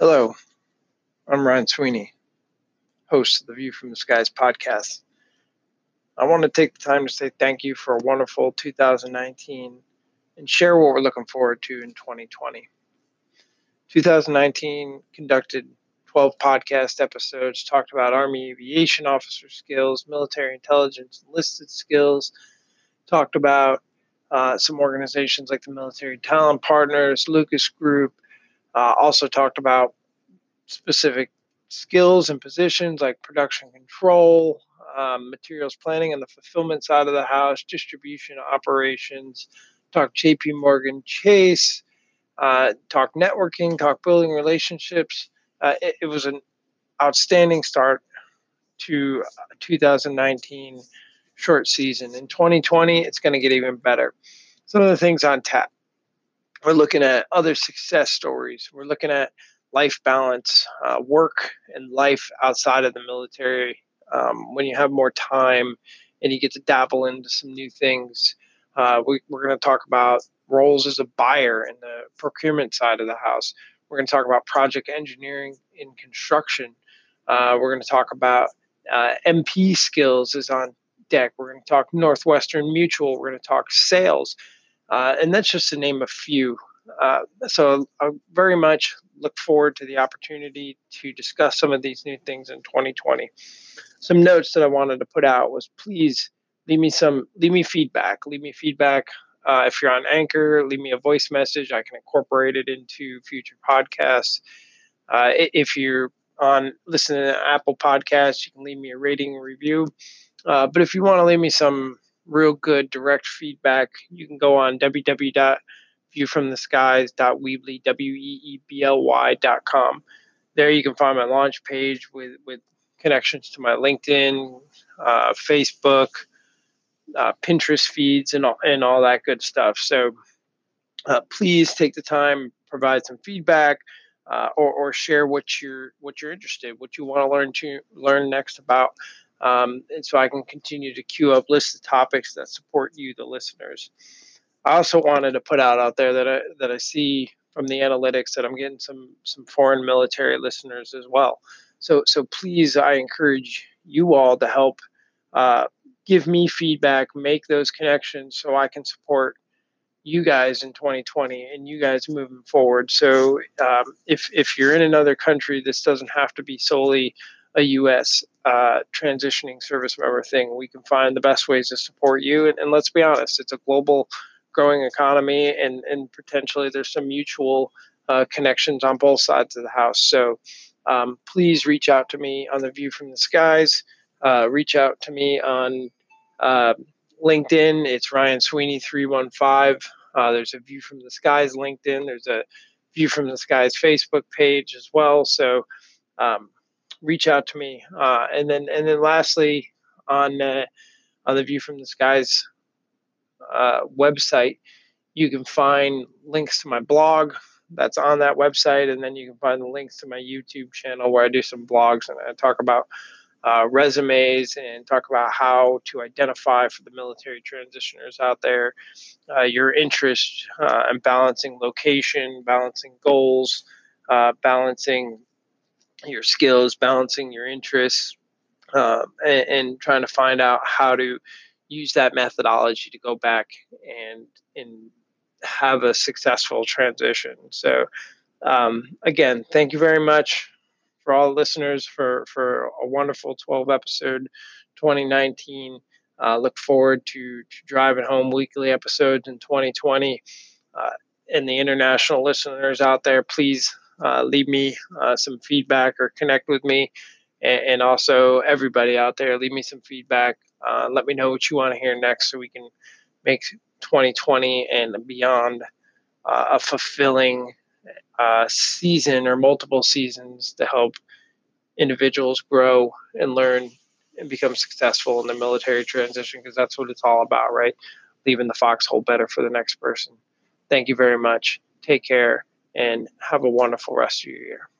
Hello, I'm Ryan Sweeney, host of the View from the Skies podcast. I want to take the time to say thank you for a wonderful 2019 and share what we're looking forward to in 2020. 2019 conducted 12 podcast episodes, talked about Army aviation officer skills, military intelligence enlisted skills, talked about uh, some organizations like the Military Talent Partners, Lucas Group, uh, also talked about specific skills and positions like production control, um, materials planning and the fulfillment side of the house, distribution operations, talk JP Morgan Chase, uh, talk networking, talk building relationships. Uh, it, it, was an outstanding start to 2019 short season. In 2020, it's going to get even better. Some of the things on tap. We're looking at other success stories. We're looking at life balance, uh, work and life outside of the military. Um, when you have more time and you get to dabble into some new things, uh, we, we're going to talk about roles as a buyer in the procurement side of the house. We're going to talk about project engineering in construction. Uh, we're going to talk about uh, MP skills is on deck. We're going to talk Northwestern Mutual. We're going to talk sales. Uh, and that's just to name a few. Uh, so I very much look forward to the opportunity to discuss some of these new things in 2020. Some notes that I wanted to put out was please leave me some, leave me feedback. Leave me feedback uh, if you're on Anchor. Leave me a voice message. I can incorporate it into future podcasts. Uh, if you're on listening to Apple Podcasts, you can leave me a rating and review. Uh, but if you want to leave me some real good direct feedback, you can go on www.viewfromtheskies.weebly, W-E-E-B-L-Y.com. There you can find my launch page with, with connections to my LinkedIn, uh, Facebook, uh, Pinterest feeds, and all, and all that good stuff. So uh, please take the time, provide some feedback, uh, or, or share what you're what you're interested, what you want to learn to learn next about um, and so I can continue to queue up lists of topics that support you, the listeners. I also wanted to put out out there that I that I see from the analytics that I'm getting some some foreign military listeners as well. So so please, I encourage you all to help uh, give me feedback, make those connections, so I can support you guys in 2020 and you guys moving forward. So um, if if you're in another country, this doesn't have to be solely a U.S. Uh, transitioning service member thing. We can find the best ways to support you. And, and, let's be honest, it's a global growing economy, and, and potentially there's some mutual uh, connections on both sides of the house. So um, please reach out to me on the View from the Skies. Uh, reach out to me on uh, LinkedIn. It's Ryan Sweeney 315. Uh, there's a View from the Skies LinkedIn. There's a View from the Skies Facebook page as well. So um, reach out to me. Uh, and then and then lastly, on uh, on the View from the Skies uh, website, you can find links to my blog that's on that website, and then you can find the links to my YouTube channel where I do some blogs and I talk about. Uh, resumes and talk about how to identify for the military transitioners out there uh, your interest uh, in balancing location, balancing goals, uh, balancing your skills, balancing your interests, um, and, and, trying to find out how to use that methodology to go back and and have a successful transition. So, um, again, thank you very much for all listeners for for a wonderful 12 episode 2019. Uh, look forward to, to driving home weekly episodes in 2020. Uh, and the international listeners out there, please uh, leave me uh, some feedback or connect with me. And, and, also, everybody out there, leave me some feedback. Uh, let me know what you want to hear next so we can make 2020 and beyond uh, a fulfilling uh, season or multiple seasons to help individuals grow and learn and become successful in the military transition because that's what it's all about, right? Leaving the foxhole better for the next person. Thank you very much. Take care and have a wonderful rest of your year.